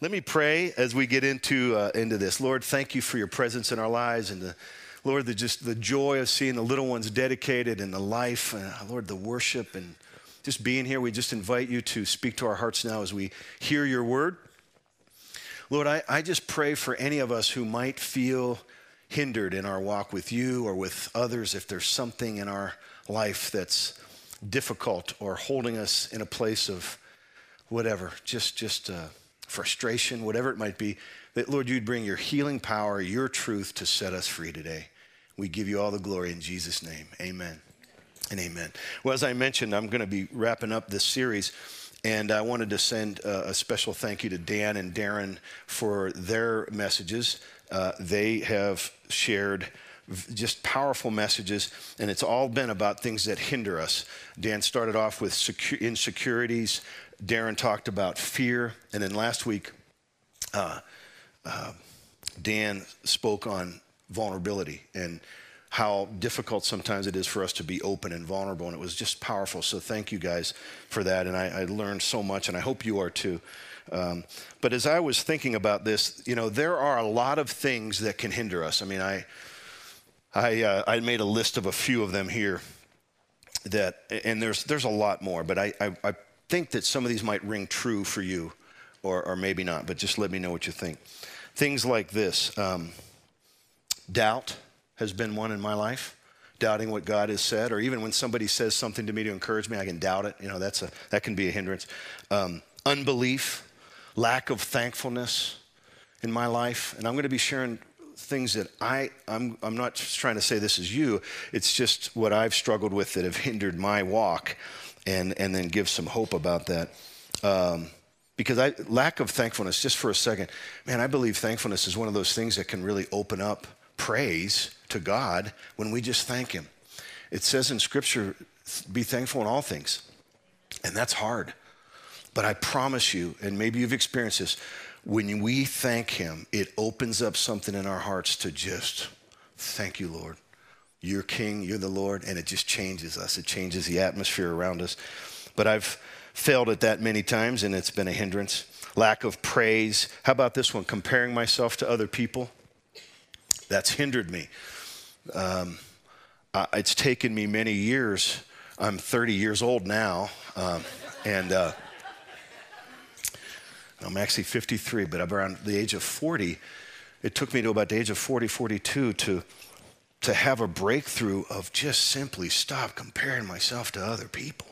Let me pray as we get into, uh, into this. Lord, thank you for your presence in our lives and the, Lord, the, just the joy of seeing the little ones dedicated and the life, and uh, Lord, the worship and just being here. We just invite you to speak to our hearts now as we hear your word. Lord, I, I just pray for any of us who might feel hindered in our walk with you or with others, if there's something in our life that's difficult or holding us in a place of whatever, just, just, uh, frustration, whatever it might be, that Lord, you'd bring your healing power, your truth to set us free today. We give you all the glory in Jesus' name. Amen and amen. Well, as I mentioned, I'm going to be wrapping up this series. And I wanted to send uh, a special thank you to Dan and Darren for their messages. Uh, they have shared just powerful messages, and it's all been about things that hinder us. Dan started off with secu- insecurities, Darren talked about fear, and then last week, uh, uh, Dan spoke on vulnerability and how difficult sometimes it is for us to be open and vulnerable, and it was just powerful. So thank you guys for that, and I, I learned so much, and I hope you are too. Um, but as I was thinking about this, you know, there are a lot of things that can hinder us. I mean, I I, uh, I made a list of a few of them here that, and there's there's a lot more, but I, I, I think that some of these might ring true for you, or, or maybe not, but just let me know what you think. Things like this um, doubt has been one in my life. Doubting what God has said, or even when somebody says something to me to encourage me, I can doubt it. You know, that's a, that can be a hindrance. Um, unbelief, lack of thankfulness in my life. And I'm going to be sharing things that I, I'm, I'm not trying to say this is you, it's just what I've struggled with that have hindered my walk and, and then give some hope about that. Um, because I, lack of thankfulness, just for a second, man, I believe thankfulness is one of those things that can really open up praise to God when we just thank Him. It says in Scripture, be thankful in all things. And that's hard. But I promise you, and maybe you've experienced this, when we thank Him, it opens up something in our hearts to just thank you, Lord. You're King, you're the Lord, and it just changes us. It changes the atmosphere around us. But I've failed at that many times, and it's been a hindrance. Lack of praise. How about this one? Comparing myself to other people. That's hindered me. Um, it's taken me many years. I'm 30 years old now, um, and uh, I'm actually 53, but around the age of 40, it took me to about the age of 40, 42 to to have a breakthrough of just simply stop comparing myself to other people.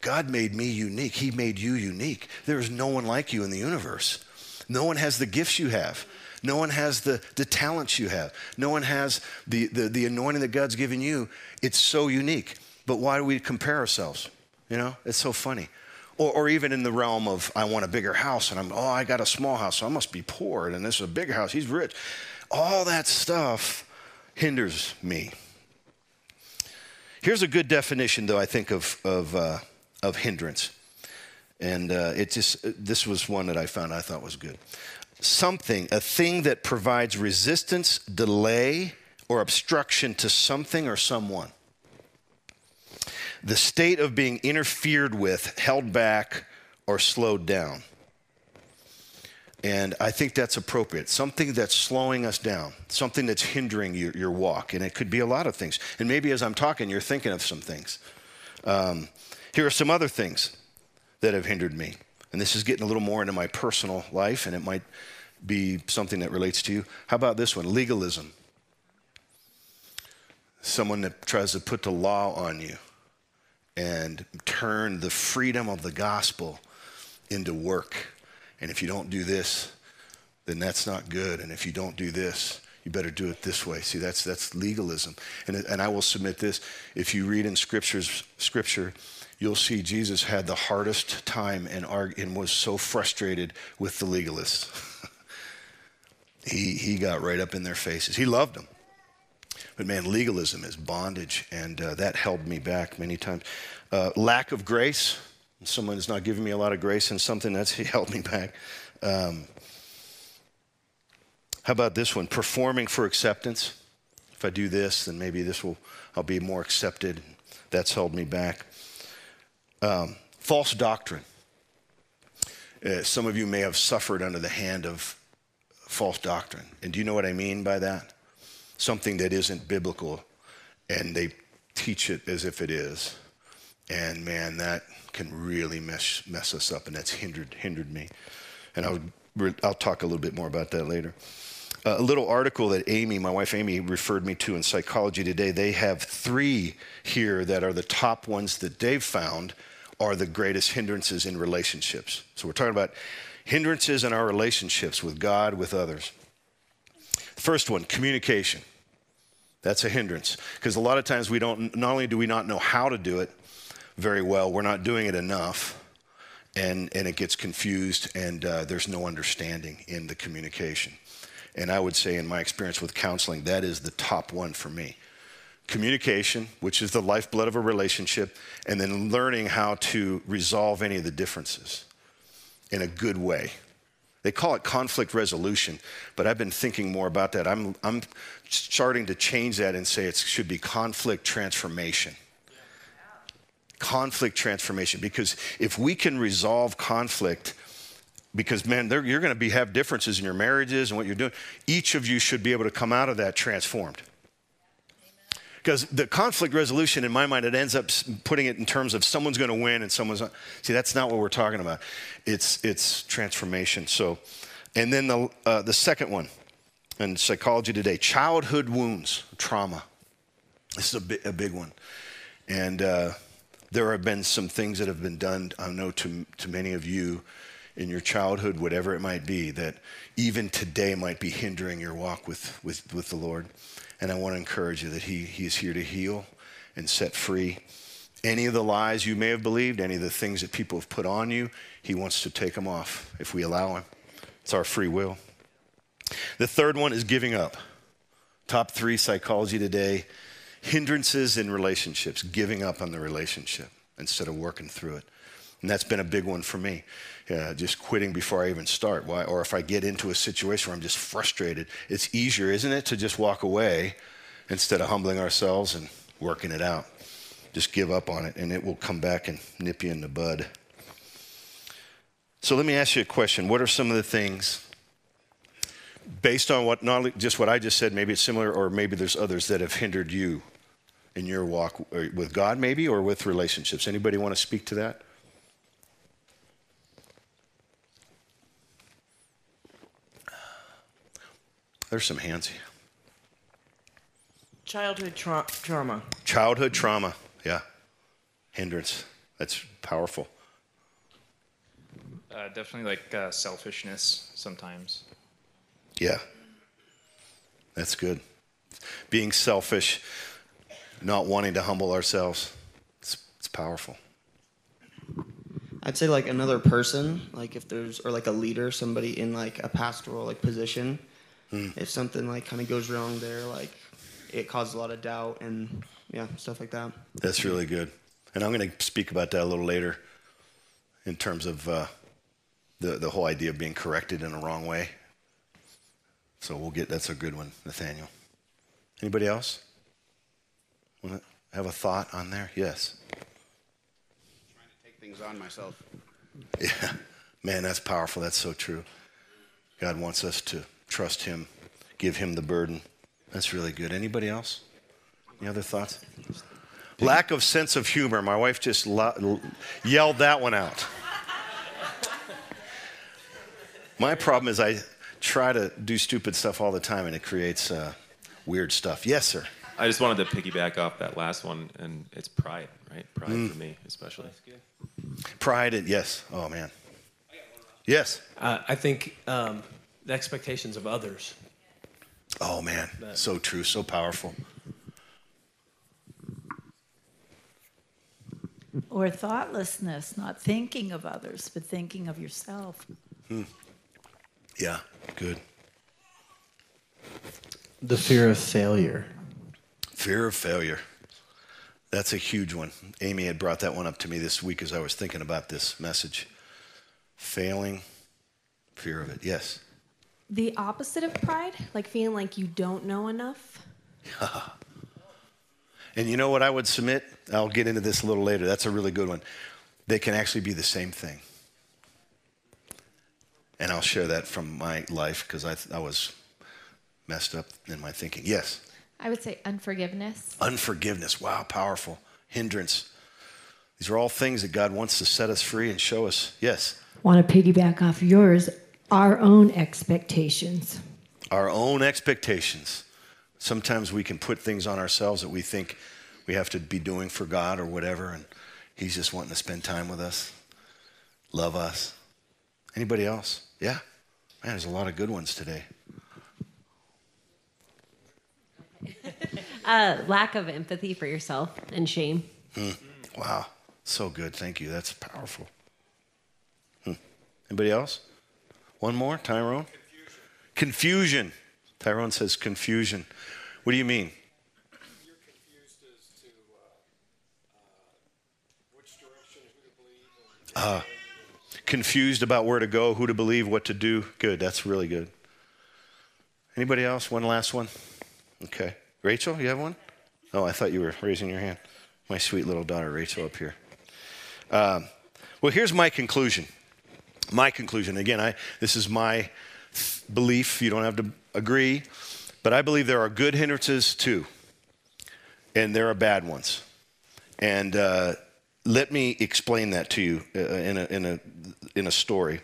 God made me unique. He made you unique. There is no one like you in the universe. No one has the gifts you have. No one has the, the talents you have. No one has the, the, the anointing that God's given you. It's so unique. But why do we compare ourselves? You know, it's so funny. Or, or even in the realm of, I want a bigger house, and I'm, oh, I got a small house, so I must be poor, and this is a bigger house, he's rich. All that stuff hinders me. Here's a good definition, though, I think, of, of, uh, of hindrance. And uh, it just, this was one that I found I thought was good. Something, a thing that provides resistance, delay, or obstruction to something or someone. The state of being interfered with, held back, or slowed down. And I think that's appropriate. Something that's slowing us down, something that's hindering your, your walk. And it could be a lot of things. And maybe as I'm talking, you're thinking of some things. Um, here are some other things that have hindered me. And this is getting a little more into my personal life, and it might be something that relates to you. How about this one? Legalism. Someone that tries to put the law on you and turn the freedom of the gospel into work and if you don't do this, then that's not good. And if you don't do this, you better do it this way. See, that's, that's legalism. And, and I will submit this. If you read in scriptures, scripture, you'll see Jesus had the hardest time and, arg- and was so frustrated with the legalists. he, he got right up in their faces. He loved them. But man, legalism is bondage, and uh, that held me back many times. Uh, lack of grace someone is not giving me a lot of grace and something that's held me back. Um, how about this one? Performing for acceptance. If I do this, then maybe this will I'll be more accepted. That's held me back. Um, false doctrine. Uh, some of you may have suffered under the hand of false doctrine. And do you know what I mean by that? Something that isn't biblical, and they teach it as if it is. And man, that can really mess, mess us up, and that's hindered, hindered me. And I'll, I'll talk a little bit more about that later. Uh, a little article that Amy, my wife Amy, referred me to in Psychology Today. They have three here that are the top ones that they've found are the greatest hindrances in relationships. So we're talking about hindrances in our relationships with God, with others. First one, communication. That's a hindrance because a lot of times we don't, not only do we not know how to do it very well, we're not doing it enough. And, and it gets confused, and uh, there's no understanding in the communication. And I would say, in my experience with counseling, that is the top one for me communication, which is the lifeblood of a relationship, and then learning how to resolve any of the differences in a good way. They call it conflict resolution, but I've been thinking more about that. I'm, I'm starting to change that and say it should be conflict transformation. Conflict transformation, because if we can resolve conflict, because man, you're going to be have differences in your marriages and what you're doing. Each of you should be able to come out of that transformed. Because the conflict resolution, in my mind, it ends up putting it in terms of someone's going to win and someone's not. See, that's not what we're talking about. It's, it's transformation. So, and then the, uh, the second one in psychology today childhood wounds, trauma. This is a, bi- a big one. And uh, there have been some things that have been done, I know, to, to many of you in your childhood, whatever it might be, that even today might be hindering your walk with, with, with the Lord. And I want to encourage you that he, he is here to heal and set free. Any of the lies you may have believed, any of the things that people have put on you, He wants to take them off if we allow Him. It's our free will. The third one is giving up. Top three psychology today hindrances in relationships, giving up on the relationship instead of working through it. And that's been a big one for me. Uh, just quitting before I even start. Why? Or if I get into a situation where I'm just frustrated, it's easier, isn't it, to just walk away instead of humbling ourselves and working it out. Just give up on it, and it will come back and nip you in the bud. So let me ask you a question. What are some of the things, based on what not just what I just said, maybe it's similar, or maybe there's others that have hindered you in your walk uh, with God, maybe, or with relationships? Anybody want to speak to that? There's some hands here. Childhood tra- trauma. Childhood trauma, yeah. Hindrance. That's powerful. Uh, definitely like uh, selfishness sometimes. Yeah. That's good. Being selfish, not wanting to humble ourselves, it's, it's powerful. I'd say like another person, like if there's, or like a leader, somebody in like a pastoral like position, Mm. If something like kind of goes wrong there, like it causes a lot of doubt and yeah, stuff like that. That's really good. And I'm going to speak about that a little later in terms of uh, the, the whole idea of being corrected in a wrong way. So we'll get, that's a good one, Nathaniel. Anybody else? Want to have a thought on there? Yes. Trying to take things on myself. Yeah. Man, that's powerful. That's so true. God wants us to trust Him, give Him the burden. That's really good. Anybody else? Any other thoughts? Lack of sense of humor. My wife just lo- yelled that one out. My problem is I try to do stupid stuff all the time and it creates uh, weird stuff. Yes, sir. I just wanted to piggyback off that last one, and it's pride, right? Pride mm. for me, especially. Pride, and yes. Oh man. Yes. Uh, I think um, the expectations of others. Oh man, but, so true, so powerful. Or thoughtlessness, not thinking of others, but thinking of yourself. Hmm. Yeah, good. The fear of failure. Fear of failure. That's a huge one. Amy had brought that one up to me this week as I was thinking about this message. Failing, fear of it. Yes the opposite of pride, like feeling like you don't know enough. and you know what I would submit? I'll get into this a little later. That's a really good one. They can actually be the same thing. And I'll share that from my life because I, I was messed up in my thinking. Yes, I would say unforgiveness. unforgiveness. Wow, powerful. Hindrance. These are all things that God wants to set us free and show us. Yes, Want to piggyback off yours, our own expectations. our own expectations. Sometimes we can put things on ourselves that we think we have to be doing for God or whatever, and He's just wanting to spend time with us, love us. Anybody else? Yeah. Man, there's a lot of good ones today. Uh, lack of empathy for yourself and shame. Wow. So good. Thank you. That's powerful. Hmm. Anybody else? One more, Tyrone? Confusion. Confusion. Tyrone says confusion. What do you mean? Uh, confused about where to go, who to believe, what to do. Good. That's really good. Anybody else? One last one? Okay. Rachel, you have one? Oh, I thought you were raising your hand. My sweet little daughter, Rachel, up here. Um, well, here's my conclusion. My conclusion. Again, I, this is my belief. You don't have to agree. But I believe there are good hindrances too, and there are bad ones. And uh, let me explain that to you uh, in, a, in, a, in a story.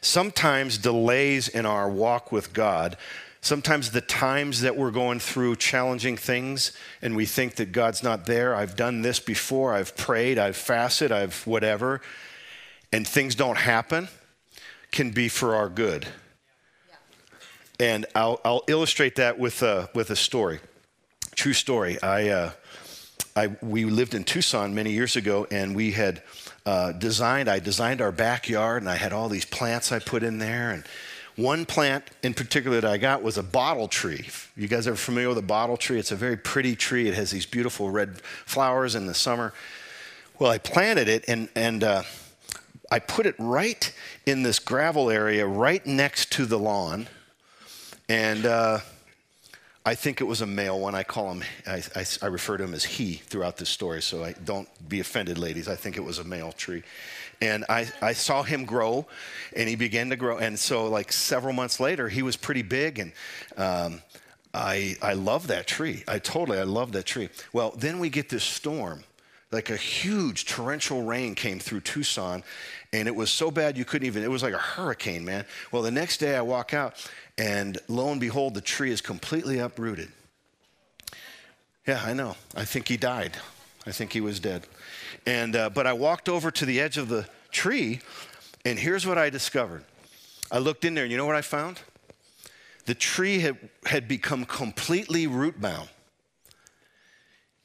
Sometimes delays in our walk with God, sometimes the times that we're going through challenging things and we think that God's not there. I've done this before, I've prayed, I've fasted, I've whatever, and things don't happen, can be for our good. And I'll, I'll illustrate that with a, with a story. True story. I, uh, I, we lived in Tucson many years ago, and we had uh, designed. I designed our backyard, and I had all these plants I put in there. And one plant in particular that I got was a bottle tree. You guys are familiar with a bottle tree? It's a very pretty tree. It has these beautiful red flowers in the summer. Well, I planted it, and and uh, I put it right in this gravel area, right next to the lawn, and. Uh, I think it was a male one. I call him, I, I, I, refer to him as he throughout this story, so I don't be offended, ladies. I think it was a male tree. And I, I saw him grow, and he began to grow. And so, like several months later, he was pretty big, and um, I, I love that tree. I totally, I love that tree. Well, then we get this storm. Like a huge torrential rain came through Tucson, and it was so bad you couldn't even, it was like a hurricane, man. Well, the next day I walk out, and lo and behold, the tree is completely uprooted. Yeah, I know. I think he died. I think he was dead. And, uh, but I walked over to the edge of the tree, and here's what I discovered. I looked in there, and you know what I found? The tree had, had become completely root bound.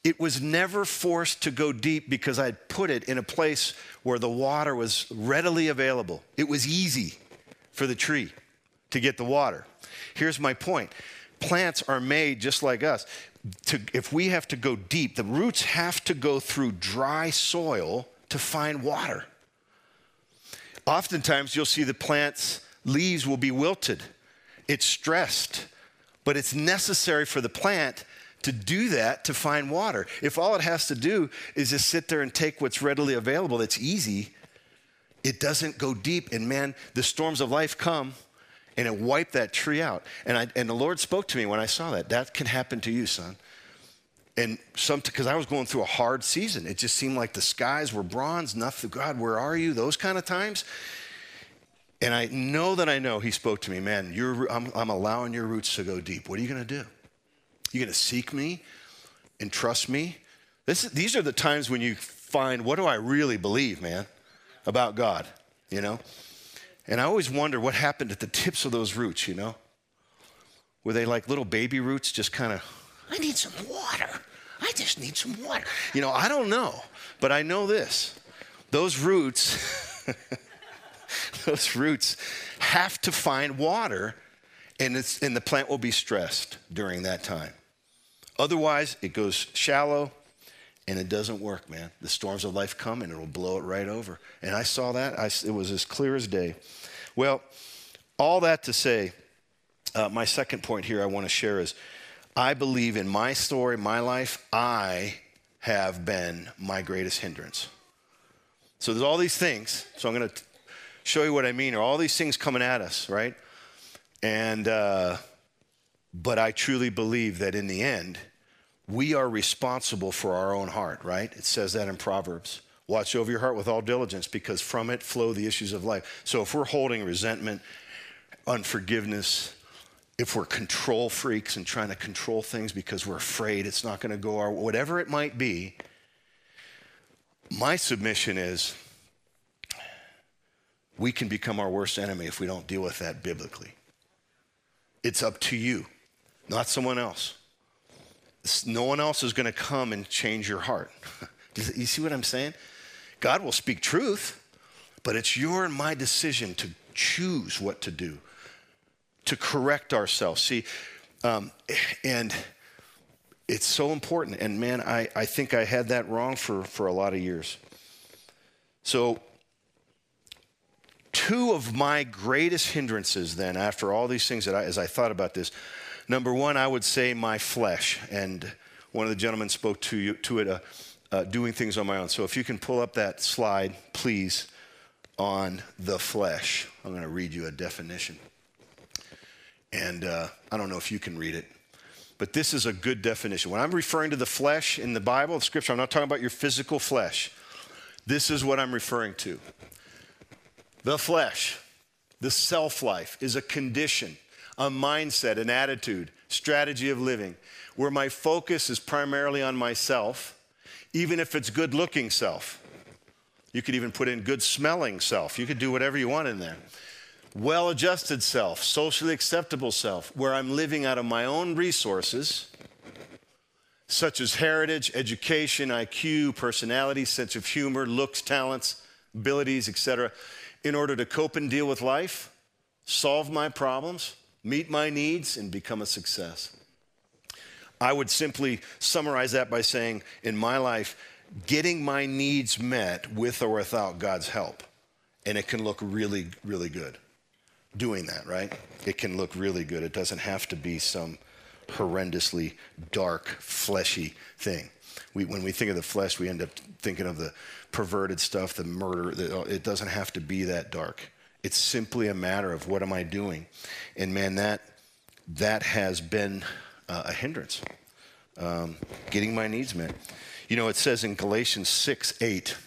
It was never forced to go deep because I'd put it in a place where the water was readily available. It was easy for the tree to get the water. Here's my point plants are made just like us. To, if we have to go deep, the roots have to go through dry soil to find water. Oftentimes, you'll see the plant's leaves will be wilted, it's stressed, but it's necessary for the plant to do that to find water. If all it has to do is just sit there and take what's readily available, that's easy, it doesn't go deep. And man, the storms of life come and it wiped that tree out. And, I, and the Lord spoke to me when I saw that. That can happen to you, son. And some, because I was going through a hard season. It just seemed like the skies were bronze, nothing, God, where are you? Those kind of times. And I know that I know He spoke to me, man, I'm, I'm allowing your roots to go deep. What are you going to do? You're going to seek me and trust me? This, these are the times when you find, what do I really believe, man, about God, you know? And I always wonder what happened at the tips of those roots, you know? Were they like little baby roots, just kind of, I need some water. I just need some water. You know, I don't know, but I know this. Those roots, those roots have to find water, and, and the plant will be stressed during that time. Otherwise, it goes shallow and it doesn't work, man. The storms of life come and it'll blow it right over. And I saw that. I, it was as clear as day. Well, all that to say, uh, my second point here I want to share is I believe in my story, my life, I have been my greatest hindrance. So there's all these things. So I'm going to show you what I mean. Are all these things coming at us, right? And, uh, but I truly believe that in the end, we are responsible for our own heart, right? It says that in Proverbs. Watch over your heart with all diligence because from it flow the issues of life. So if we're holding resentment, unforgiveness, if we're control freaks and trying to control things because we're afraid it's not going to go our whatever it might be, my submission is we can become our worst enemy if we don't deal with that biblically. It's up to you, not someone else. No one else is going to come and change your heart. you see what I'm saying? God will speak truth, but it's your and my decision to choose what to do, to correct ourselves. See, um, and it's so important. And man, I, I think I had that wrong for, for a lot of years. So, two of my greatest hindrances then, after all these things that I, as I thought about this, number one, I would say my flesh. And one of the gentlemen spoke to, you, to it, uh, uh, doing things on my own. So, if you can pull up that slide, please, on the flesh. I'm going to read you a definition. And uh, I don't know if you can read it but this is a good definition. When I'm referring to the flesh in the Bible, the scripture, I'm not talking about your physical flesh. This is what I'm referring to. The flesh, the self life, is a condition, a mindset, an attitude, strategy of living where my focus is primarily on myself, even if it's good looking self. You could even put in good smelling self. You could do whatever you want in there well adjusted self, socially acceptable self, where I'm living out of my own resources, such as heritage, education, IQ, personality, sense of humor, looks, talents, abilities, etc., in order to cope and deal with life, solve my problems, meet my needs, and become a success. I would simply summarize that by saying, in my life, getting my needs met with or without God's help. And it can look really, really good doing that, right? It can look really good. It doesn't have to be some horrendously dark, fleshy thing. We, when we think of the flesh, we end up thinking of the perverted stuff, the murder. The, it doesn't have to be that dark. It's simply a matter of what am I doing? And man, that, that has been uh, a hindrance, um, getting my needs met. You know, it says in Galatians 6 8,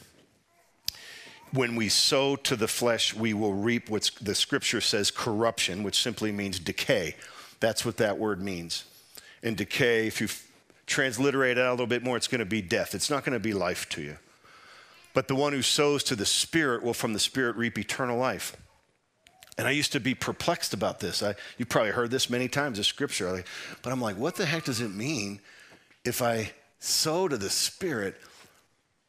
when we sow to the flesh, we will reap what the scripture says corruption, which simply means decay. That's what that word means. And decay, if you transliterate it out a little bit more, it's going to be death. It's not going to be life to you. But the one who sows to the Spirit will from the Spirit reap eternal life. And I used to be perplexed about this. I, you probably heard this many times, the scripture. But I'm like, what the heck does it mean if I sow to the Spirit?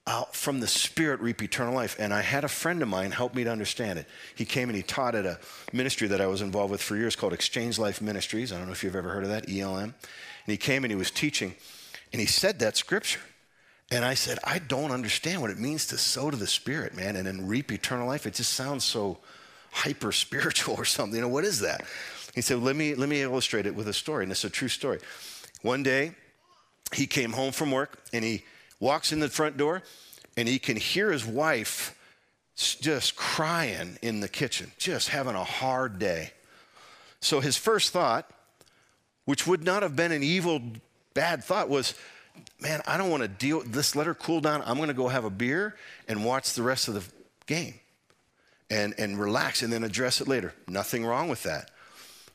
out from the Spirit reap eternal life. And I had a friend of mine help me to understand it. He came and he taught at a ministry that I was involved with for years called Exchange Life Ministries. I don't know if you've ever heard of that, ELM. And he came and he was teaching, and he said that scripture. And I said, I don't understand what it means to sow to the Spirit, man, and then reap eternal life. It just sounds so hyper spiritual or something. You know, what is that? He said, let me, let me illustrate it with a story, and it's a true story. One day, he came home from work and he walks in the front door and he can hear his wife just crying in the kitchen, just having a hard day. So his first thought, which would not have been an evil, bad thought, was, man, I don't want to deal, this let her cool down. I'm going to go have a beer and watch the rest of the game and, and relax and then address it later. Nothing wrong with that.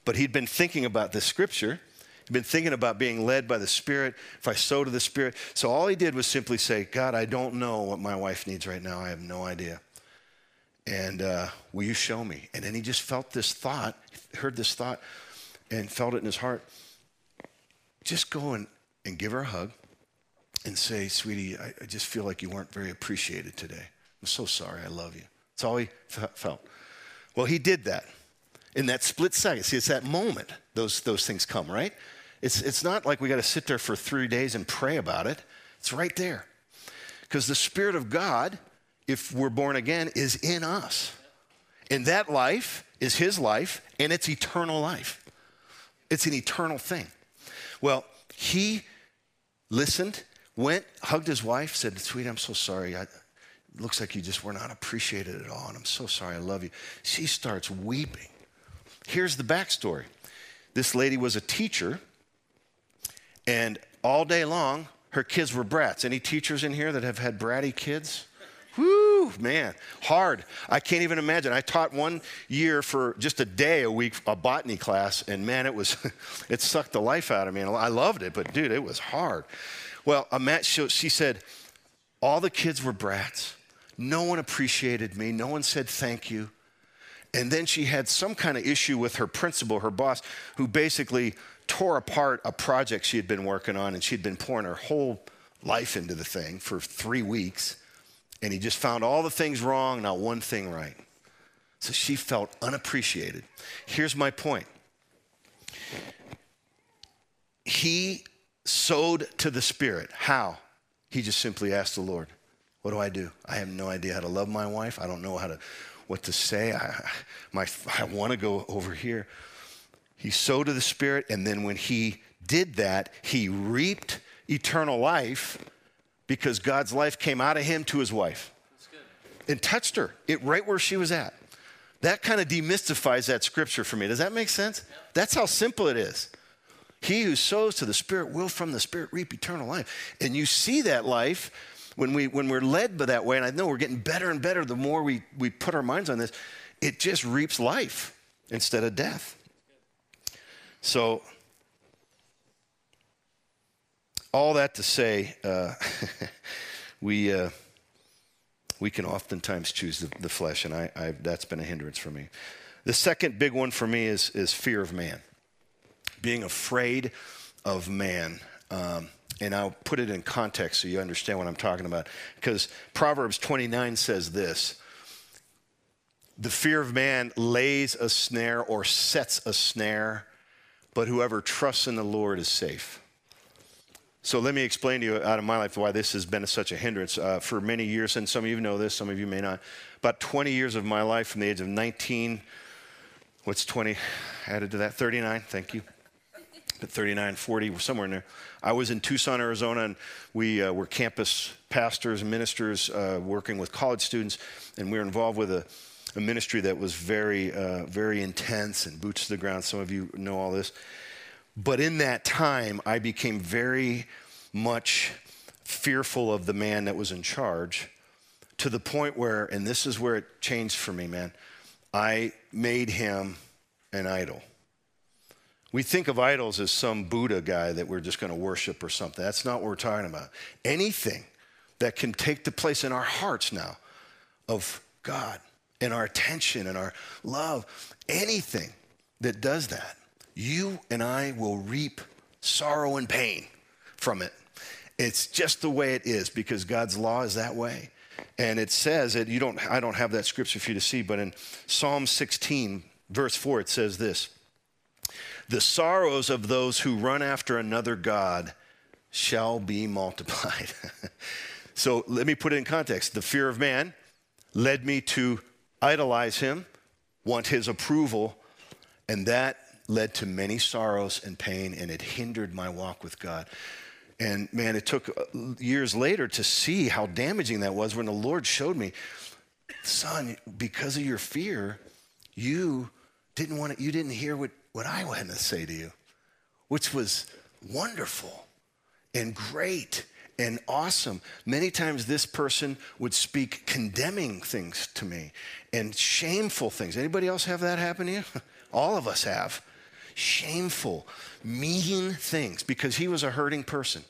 But he'd been thinking about this scripture He'd been thinking about being led by the Spirit, if I sow to the Spirit. So all he did was simply say, God, I don't know what my wife needs right now. I have no idea. And uh, will you show me? And then he just felt this thought, heard this thought, and felt it in his heart. Just go and, and give her a hug and say, sweetie, I, I just feel like you weren't very appreciated today. I'm so sorry. I love you. That's all he felt. Well, he did that in that split second. See, it's that moment those, those things come, right? It's, it's not like we got to sit there for three days and pray about it. It's right there. Because the Spirit of God, if we're born again, is in us. And that life is His life, and it's eternal life. It's an eternal thing. Well, he listened, went, hugged his wife, said, Sweet, I'm so sorry. I, looks like you just were not appreciated at all, and I'm so sorry, I love you. She starts weeping. Here's the backstory this lady was a teacher, and all day long, her kids were brats. Any teachers in here that have had bratty kids? Whoo, man, hard. I can't even imagine. I taught one year for just a day a week, a botany class, and man, it was, it sucked the life out of me. And I loved it, but dude, it was hard. Well, a Matt, she said, all the kids were brats. No one appreciated me. No one said thank you. And then she had some kind of issue with her principal, her boss, who basically tore apart a project she had been working on, and she'd been pouring her whole life into the thing for three weeks and he just found all the things wrong, not one thing right. So she felt unappreciated. Here's my point he sowed to the Spirit. How? He just simply asked the Lord, What do I do? I have no idea how to love my wife. I don't know how to, what to say. I, my, I want to go over here. He sowed to the Spirit, and then when he did that, he reaped eternal life because God's life came out of him to his wife and touched her it right where she was at. That kind of demystifies that scripture for me. Does that make sense? That's how simple it is. He who sows to the Spirit will from the Spirit reap eternal life. And you see that life when, we, when we're led by that way, and I know we're getting better and better the more we, we put our minds on this, it just reaps life instead of death. So all that to say, uh, we, uh, we can oftentimes choose the, the flesh, and I, I, that's been a hindrance for me. The second big one for me is, is fear of man, being afraid of man. Um, and I'll put it in context so you understand what I'm talking about. Because Proverbs 29 says this The fear of man lays a snare or sets a snare, but whoever trusts in the Lord is safe. So let me explain to you out of my life why this has been such a hindrance. Uh, for many years, and some of you know this, some of you may not, about 20 years of my life from the age of 19, what's 20 added to that? 39, thank you. But 39, 40, somewhere in there. I was in Tucson, Arizona, and we uh, were campus pastors and ministers uh, working with college students, and we were involved with a, a ministry that was very, uh, very intense and boots to the ground. Some of you know all this. But in that time, I became very much fearful of the man that was in charge to the point where, and this is where it changed for me, man, I made him an idol. We think of idols as some Buddha guy that we're just going to worship or something. That's not what we're talking about. Anything that can take the place in our hearts now of God and our attention and our love, anything that does that you and I will reap sorrow and pain from it. It's just the way it is because God's law is that way. And it says that you don't, I don't have that scripture for you to see, but in Psalm 16, verse 4, it says this The sorrows of those who run after another God shall be multiplied. so let me put it in context. The fear of man led me to idolize him, want his approval, and that led to many sorrows and pain, and it hindered my walk with God. And man, it took uh, years later to see how damaging that was when the Lord showed me, son, because of your fear, you didn't want to, you didn't hear what, what I had to say to you, which was wonderful and great and awesome. Many times this person would speak condemning things to me and shameful things. Anybody else have that happen to you? All of us have shameful, mean things because he was a hurting person.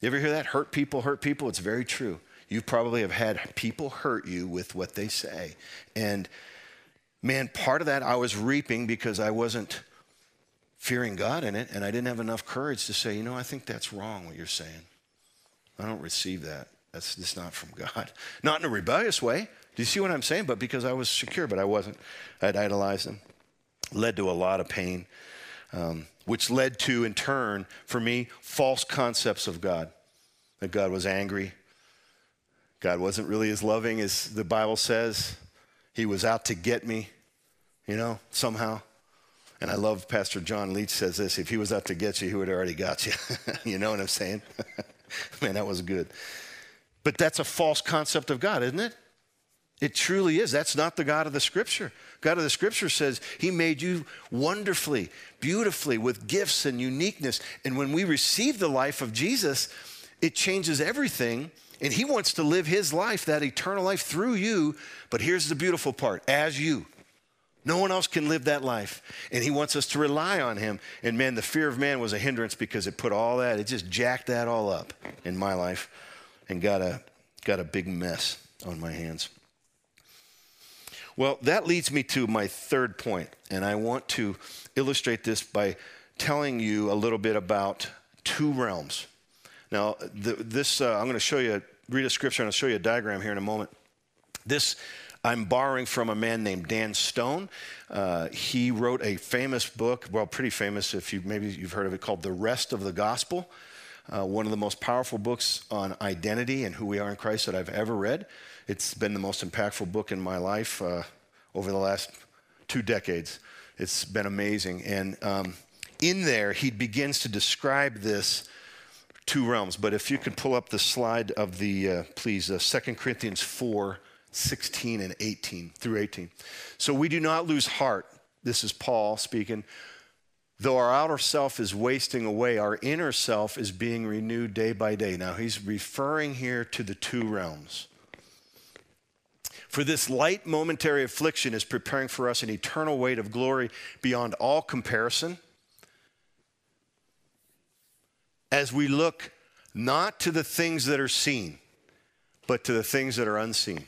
You ever hear that? Hurt people, hurt people? It's very true. You probably have had people hurt you with what they say. And man, part of that I was reaping because I wasn't fearing God in it, and I didn't have enough courage to say, you know, I think that's wrong what you're saying. I don't receive that. That's just not from God. Not in a rebellious way. Do you see what I'm saying? But because I was secure, but I wasn't. I'd idolized him led to a lot of pain, um, which led to, in turn, for me, false concepts of God. That God was angry. God wasn't really as loving as the Bible says. He was out to get me, you know, somehow. And I love Pastor John Leach says this if he was out to get you, he would have already got you. you know what I'm saying? Man, that was good. But that's a false concept of God, isn't it? It truly is. That's not the God of the scripture. God of the scripture says he made you wonderfully, beautifully, with gifts and uniqueness. And when we receive the life of Jesus, it changes everything. And he wants to live his life, that eternal life, through you. But here's the beautiful part as you. No one else can live that life. And he wants us to rely on him. And man, the fear of man was a hindrance because it put all that, it just jacked that all up in my life and got a, got a big mess on my hands. Well, that leads me to my third point, and I want to illustrate this by telling you a little bit about two realms. Now, the, this uh, I'm going to show you, read a scripture, and I'll show you a diagram here in a moment. This I'm borrowing from a man named Dan Stone. Uh, he wrote a famous book, well, pretty famous if you maybe you've heard of it, called The Rest of the Gospel. Uh, one of the most powerful books on identity and who we are in Christ that I've ever read. It's been the most impactful book in my life uh, over the last two decades. It's been amazing. And um, in there, he begins to describe this two realms. But if you could pull up the slide of the, uh, please, uh, 2 Corinthians 4 16 and 18 through 18. So we do not lose heart. This is Paul speaking. Though our outer self is wasting away, our inner self is being renewed day by day. Now, he's referring here to the two realms. For this light momentary affliction is preparing for us an eternal weight of glory beyond all comparison. As we look not to the things that are seen, but to the things that are unseen.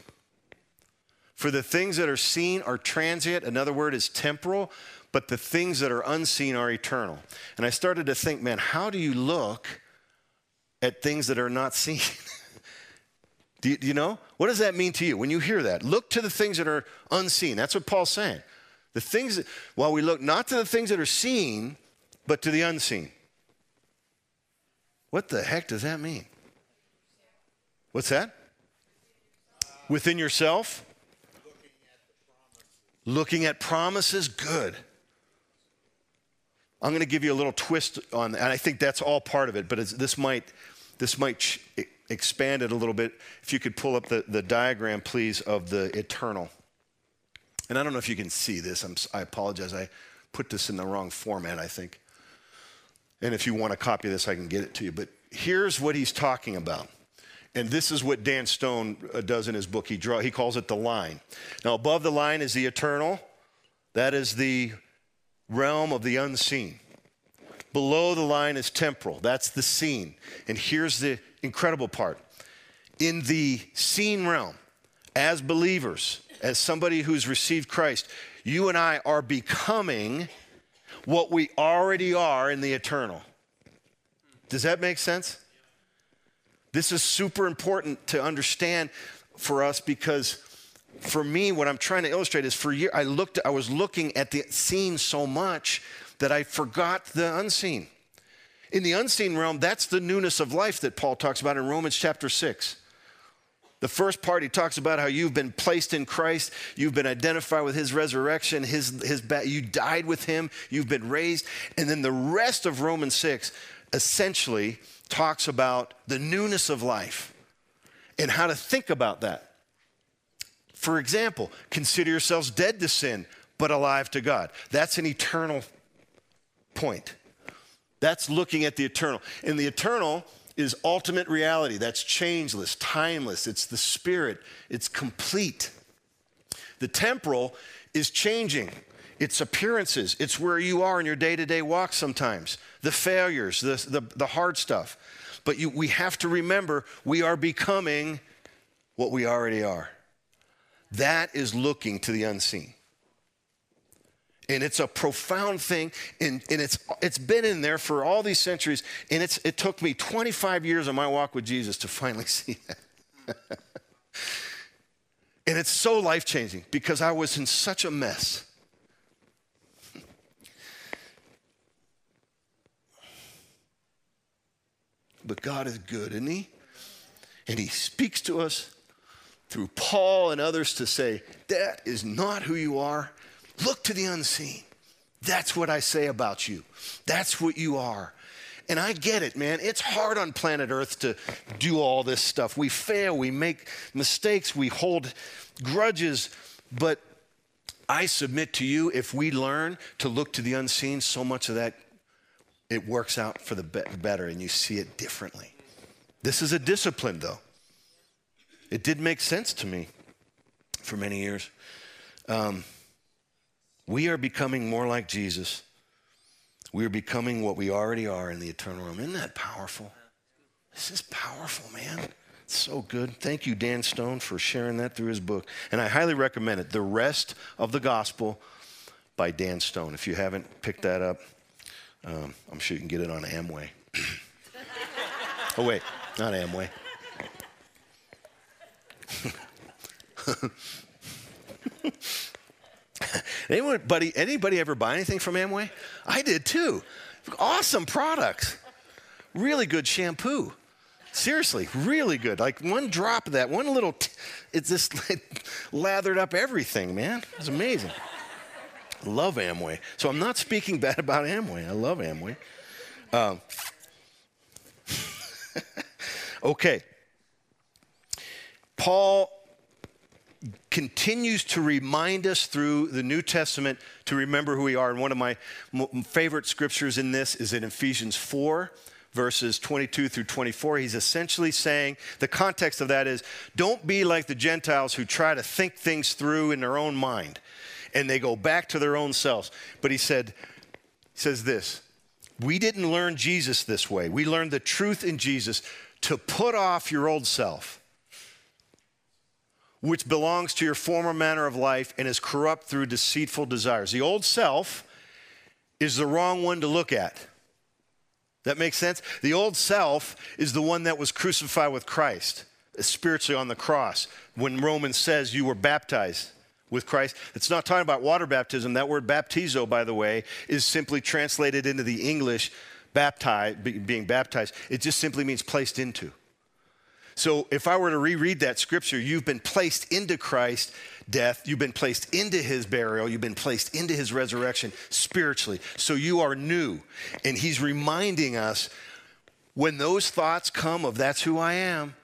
For the things that are seen are transient, another word is temporal, but the things that are unseen are eternal. And I started to think, man, how do you look at things that are not seen? Do you, do you, know? What does that mean to you when you hear that? Look to the things that are unseen. That's what Paul's saying. The things, that, while we look not to the things that are seen, but to the unseen. What the heck does that mean? What's that? Within yourself? Looking at promises, good. I'm going to give you a little twist on, and I think that's all part of it. But this might, this might expand it a little bit. If you could pull up the, the diagram, please, of the eternal. And I don't know if you can see this. I'm, I apologize. I put this in the wrong format, I think. And if you want to copy this, I can get it to you. But here's what he's talking about. And this is what Dan Stone uh, does in his book. He, draw, he calls it the line. Now, above the line is the eternal, that is the realm of the unseen. Below the line is temporal, that's the seen. And here's the incredible part. In the seen realm, as believers, as somebody who's received Christ, you and I are becoming what we already are in the eternal. Does that make sense? This is super important to understand for us because for me what I'm trying to illustrate is for years I looked I was looking at the seen so much that I forgot the unseen. In the unseen realm, that's the newness of life that Paul talks about in Romans chapter 6. The first part, he talks about how you've been placed in Christ, you've been identified with his resurrection, his, his, you died with him, you've been raised. And then the rest of Romans 6 essentially talks about the newness of life and how to think about that. For example, consider yourselves dead to sin, but alive to God. That's an eternal point. That's looking at the eternal. And the eternal is ultimate reality. That's changeless, timeless. It's the spirit, it's complete. The temporal is changing. It's appearances. It's where you are in your day to day walk sometimes, the failures, the, the, the hard stuff. But you, we have to remember we are becoming what we already are. That is looking to the unseen and it's a profound thing and, and it's, it's been in there for all these centuries and it's, it took me 25 years of my walk with jesus to finally see that. And it's so life-changing because i was in such a mess. But god is good isn't he? And he speaks to us through paul and others to say that is not who you are Look to the unseen. That's what I say about you. That's what you are. And I get it, man. It's hard on planet Earth to do all this stuff. We fail, we make mistakes, we hold grudges. But I submit to you, if we learn to look to the unseen, so much of that, it works out for the be- better and you see it differently. This is a discipline, though. It did make sense to me for many years. Um, we are becoming more like Jesus. We are becoming what we already are in the eternal realm. Isn't that powerful? This is powerful, man. It's so good. Thank you, Dan Stone, for sharing that through his book. And I highly recommend it. The Rest of the Gospel by Dan Stone. If you haven't picked that up, um, I'm sure you can get it on Amway. oh, wait, not Amway. Anybody, anybody ever buy anything from Amway? I did too. Awesome products. Really good shampoo. Seriously, really good. Like one drop of that, one little, t- it just lathered up everything, man. It's amazing. love Amway. So I'm not speaking bad about Amway. I love Amway. Um, okay. Paul continues to remind us through the New Testament to remember who we are. And one of my favorite scriptures in this is in Ephesians 4, verses 22 through 24. He's essentially saying the context of that is don't be like the Gentiles who try to think things through in their own mind and they go back to their own selves. But he said, he says this We didn't learn Jesus this way. We learned the truth in Jesus to put off your old self which belongs to your former manner of life and is corrupt through deceitful desires. The old self is the wrong one to look at. That makes sense? The old self is the one that was crucified with Christ, spiritually on the cross. When Romans says you were baptized with Christ, it's not talking about water baptism. That word baptizo, by the way, is simply translated into the English baptize, being baptized. It just simply means placed into. So if I were to reread that scripture, you've been placed into Christ's death, you've been placed into his burial, you've been placed into his resurrection spiritually. So you are new. And he's reminding us when those thoughts come of that's who I am,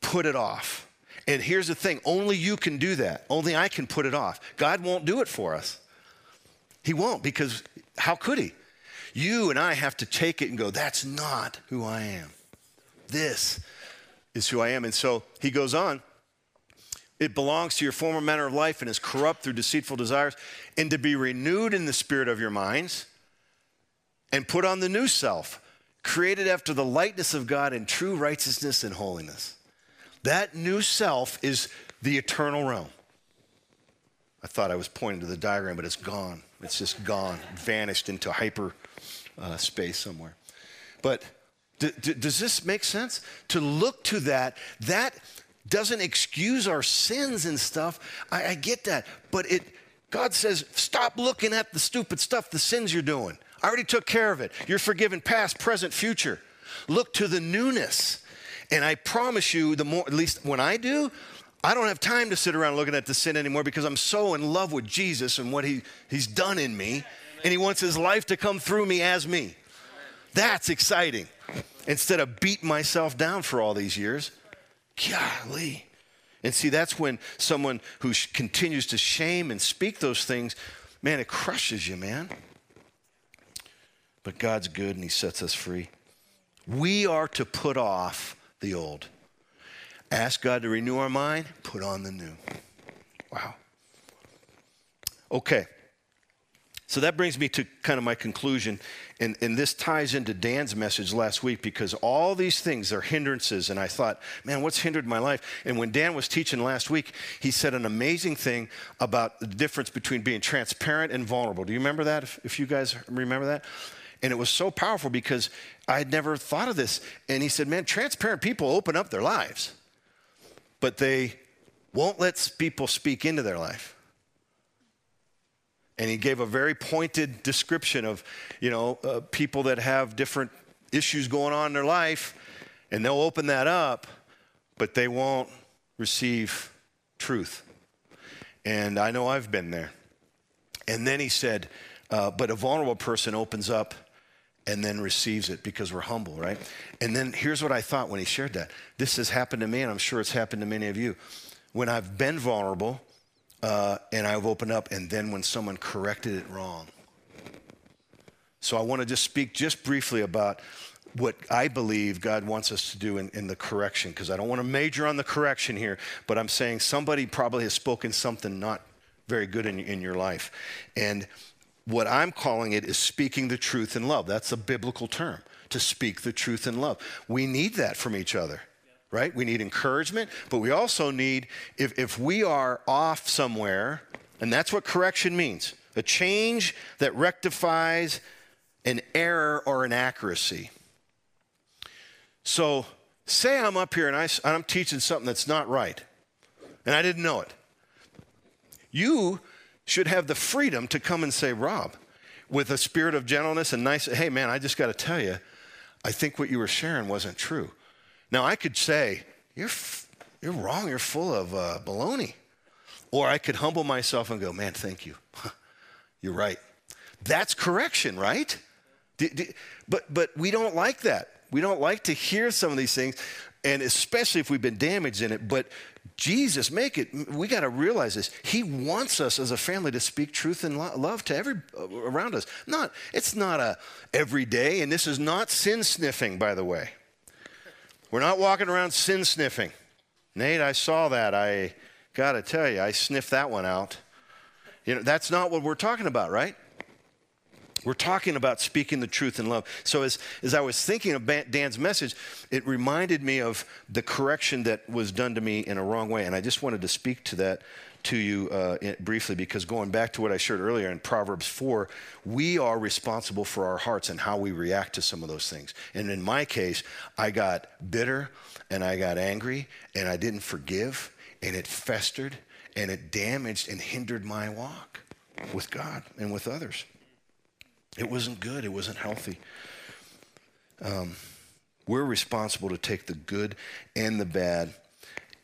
put it off. And here's the thing only you can do that. Only I can put it off. God won't do it for us. He won't because how could he? You and I have to take it and go, that's not who I am. This is who I am. And so he goes on. It belongs to your former manner of life and is corrupt through deceitful desires, and to be renewed in the spirit of your minds and put on the new self, created after the likeness of God in true righteousness and holiness. That new self is the eternal realm. I thought I was pointing to the diagram, but it's gone. It's just gone, vanished into hyper uh, space somewhere. But D- d- does this make sense? To look to that, that doesn't excuse our sins and stuff. I, I get that. But it, God says, stop looking at the stupid stuff, the sins you're doing. I already took care of it. You're forgiven past, present, future. Look to the newness. And I promise you, the more, at least when I do, I don't have time to sit around looking at the sin anymore because I'm so in love with Jesus and what he, he's done in me. And he wants his life to come through me as me. That's exciting instead of beating myself down for all these years. Golly. And see, that's when someone who sh- continues to shame and speak those things, man, it crushes you, man. But God's good and He sets us free. We are to put off the old. Ask God to renew our mind, put on the new. Wow. Okay. So that brings me to kind of my conclusion. And, and this ties into Dan's message last week because all these things are hindrances. And I thought, man, what's hindered my life? And when Dan was teaching last week, he said an amazing thing about the difference between being transparent and vulnerable. Do you remember that? If, if you guys remember that? And it was so powerful because I had never thought of this. And he said, man, transparent people open up their lives, but they won't let people speak into their life and he gave a very pointed description of you know uh, people that have different issues going on in their life and they'll open that up but they won't receive truth and i know i've been there and then he said uh, but a vulnerable person opens up and then receives it because we're humble, right? And then here's what I thought when he shared that. This has happened to me, and I'm sure it's happened to many of you. When I've been vulnerable uh, and I've opened up, and then when someone corrected it wrong. So I want to just speak just briefly about what I believe God wants us to do in, in the correction, because I don't want to major on the correction here, but I'm saying somebody probably has spoken something not very good in, in your life. And what I'm calling it is speaking the truth in love. That's a biblical term, to speak the truth in love. We need that from each other, right? We need encouragement, but we also need, if, if we are off somewhere, and that's what correction means a change that rectifies an error or an accuracy. So, say I'm up here and, I, and I'm teaching something that's not right, and I didn't know it. You should have the freedom to come and say, Rob, with a spirit of gentleness and nice, hey man, I just got to tell you, I think what you were sharing wasn't true. Now I could say, you're, you're wrong, you're full of uh, baloney. Or I could humble myself and go, man, thank you. you're right. That's correction, right? But, but we don't like that. We don't like to hear some of these things, and especially if we've been damaged in it. But Jesus, make it, we got to realize this. He wants us as a family to speak truth and love to every around us. Not, it's not a every day, and this is not sin sniffing, by the way. We're not walking around sin sniffing. Nate, I saw that. I got to tell you, I sniffed that one out. You know, that's not what we're talking about, right? We're talking about speaking the truth in love. So, as, as I was thinking of Dan's message, it reminded me of the correction that was done to me in a wrong way. And I just wanted to speak to that to you uh, briefly because going back to what I shared earlier in Proverbs 4, we are responsible for our hearts and how we react to some of those things. And in my case, I got bitter and I got angry and I didn't forgive and it festered and it damaged and hindered my walk with God and with others. It wasn't good, it wasn't healthy. Um, we're responsible to take the good and the bad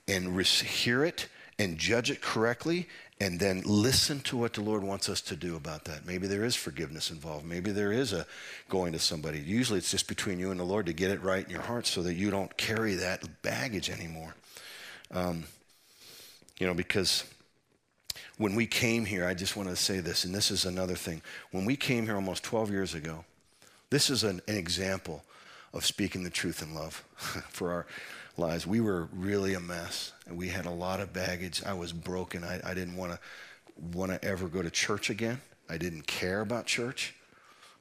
and hear it and judge it correctly and then listen to what the Lord wants us to do about that. Maybe there is forgiveness involved. Maybe there is a going to somebody. Usually it's just between you and the Lord to get it right in your heart so that you don't carry that baggage anymore. Um, you know, because when we came here, I just want to say this, and this is another thing. When we came here almost 12 years ago, this is an, an example of speaking the truth in love for our lives. We were really a mess, and we had a lot of baggage. I was broken. I, I didn't want to want to ever go to church again. I didn't care about church.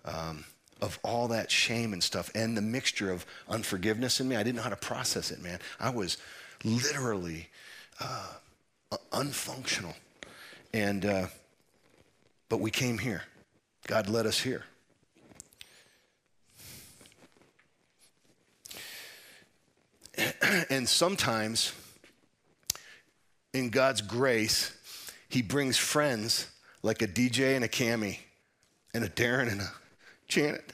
Um, of all that shame and stuff, and the mixture of unforgiveness in me, I didn't know how to process it, man. I was literally uh, unfunctional. And, uh, but we came here. God led us here. and sometimes, in God's grace, He brings friends like a DJ and a Cami and a Darren and a Janet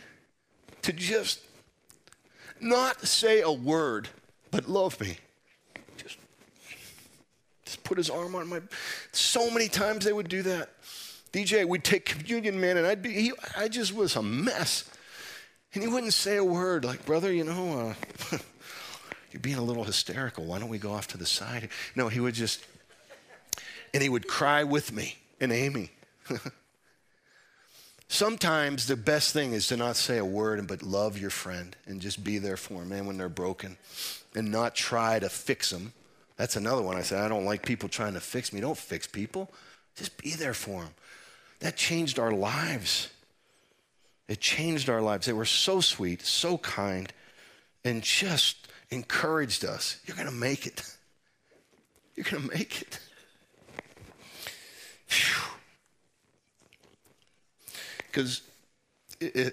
to just not say a word, but love me. Just put his arm on my. So many times they would do that. DJ, we'd take communion, man, and I'd be, he, I just was a mess. And he wouldn't say a word, like, brother, you know, uh, you're being a little hysterical. Why don't we go off to the side? No, he would just, and he would cry with me and Amy. Sometimes the best thing is to not say a word, and but love your friend and just be there for them, man, when they're broken and not try to fix them that's another one. I said, I don't like people trying to fix me. Don't fix people. Just be there for them. That changed our lives. It changed our lives. They were so sweet, so kind, and just encouraged us. You're going to make it. You're going to make it. Because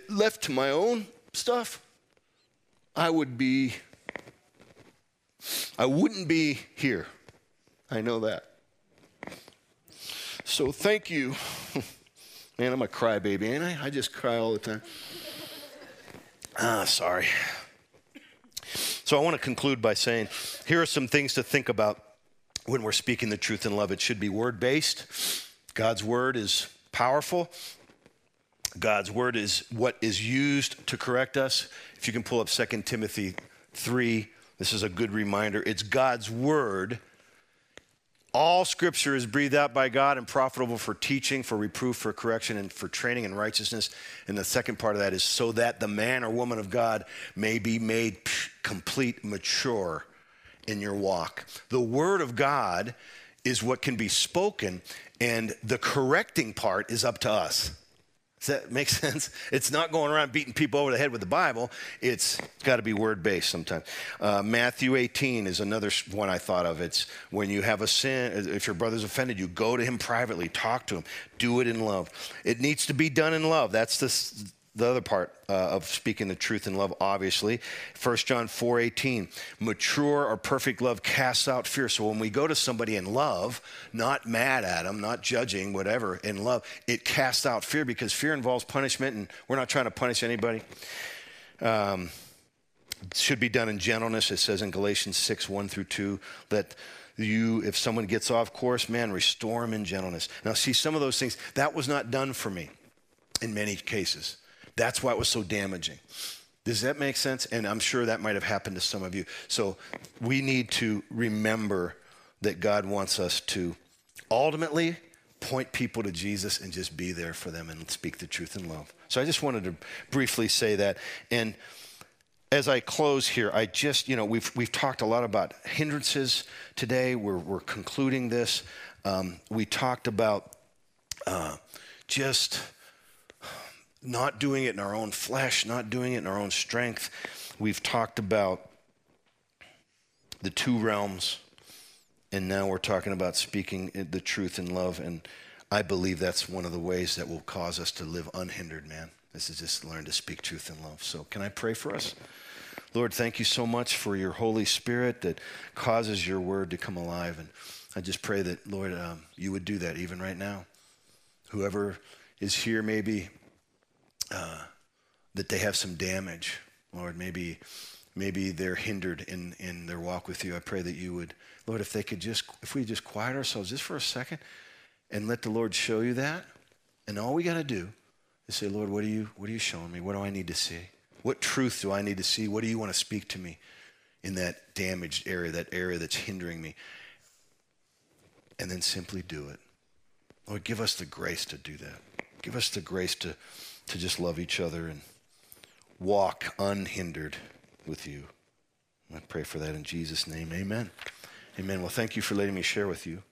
left to my own stuff, I would be I wouldn't be here. I know that. So thank you. Man, I'm a crybaby, ain't I? I just cry all the time. Ah, sorry. So I want to conclude by saying here are some things to think about when we're speaking the truth in love. It should be word based. God's word is powerful. God's word is what is used to correct us. If you can pull up 2 Timothy 3, this is a good reminder. It's God's word. All scripture is breathed out by God and profitable for teaching, for reproof, for correction, and for training in righteousness. And the second part of that is so that the man or woman of God may be made complete, mature in your walk. The word of God is what can be spoken, and the correcting part is up to us. Does that make sense? It's not going around beating people over the head with the Bible. It's got to be word based sometimes. Uh, Matthew 18 is another one I thought of. It's when you have a sin, if your brother's offended you, go to him privately, talk to him, do it in love. It needs to be done in love. That's the, the other part uh, of speaking the truth in love obviously. 1 john 4 18 mature or perfect love casts out fear. So when we go to somebody in love not mad at them not judging whatever in love it casts out fear because fear involves punishment and we're not trying to punish anybody. Um, should be done in gentleness. It says in galatians 6 1 through 2 that you if someone gets off course man restore them in gentleness. Now see some of those things that was not done for me in many cases that's why it was so damaging. Does that make sense? And I'm sure that might have happened to some of you. So we need to remember that God wants us to ultimately point people to Jesus and just be there for them and speak the truth in love. So I just wanted to briefly say that. And as I close here, I just, you know, we've, we've talked a lot about hindrances today. We're, we're concluding this. Um, we talked about uh, just not doing it in our own flesh, not doing it in our own strength. We've talked about the two realms, and now we're talking about speaking the truth in love. And I believe that's one of the ways that will cause us to live unhindered, man. This is just learn to speak truth in love. So, can I pray for us? Lord, thank you so much for your Holy Spirit that causes your word to come alive. And I just pray that, Lord, um, you would do that even right now. Whoever is here, maybe uh, that they have some damage, Lord. Maybe, maybe they're hindered in, in their walk with you. I pray that you would, Lord, if they could just, if we just quiet ourselves just for a second and let the Lord show you that. And all we got to do is say, Lord, what are you, what are you showing me? What do I need to see? What truth do I need to see? What do you want to speak to me in that damaged area, that area that's hindering me? And then simply do it. Lord, give us the grace to do that. Give us the grace to to just love each other and walk unhindered with you. I pray for that in Jesus' name. Amen. Amen. Well, thank you for letting me share with you.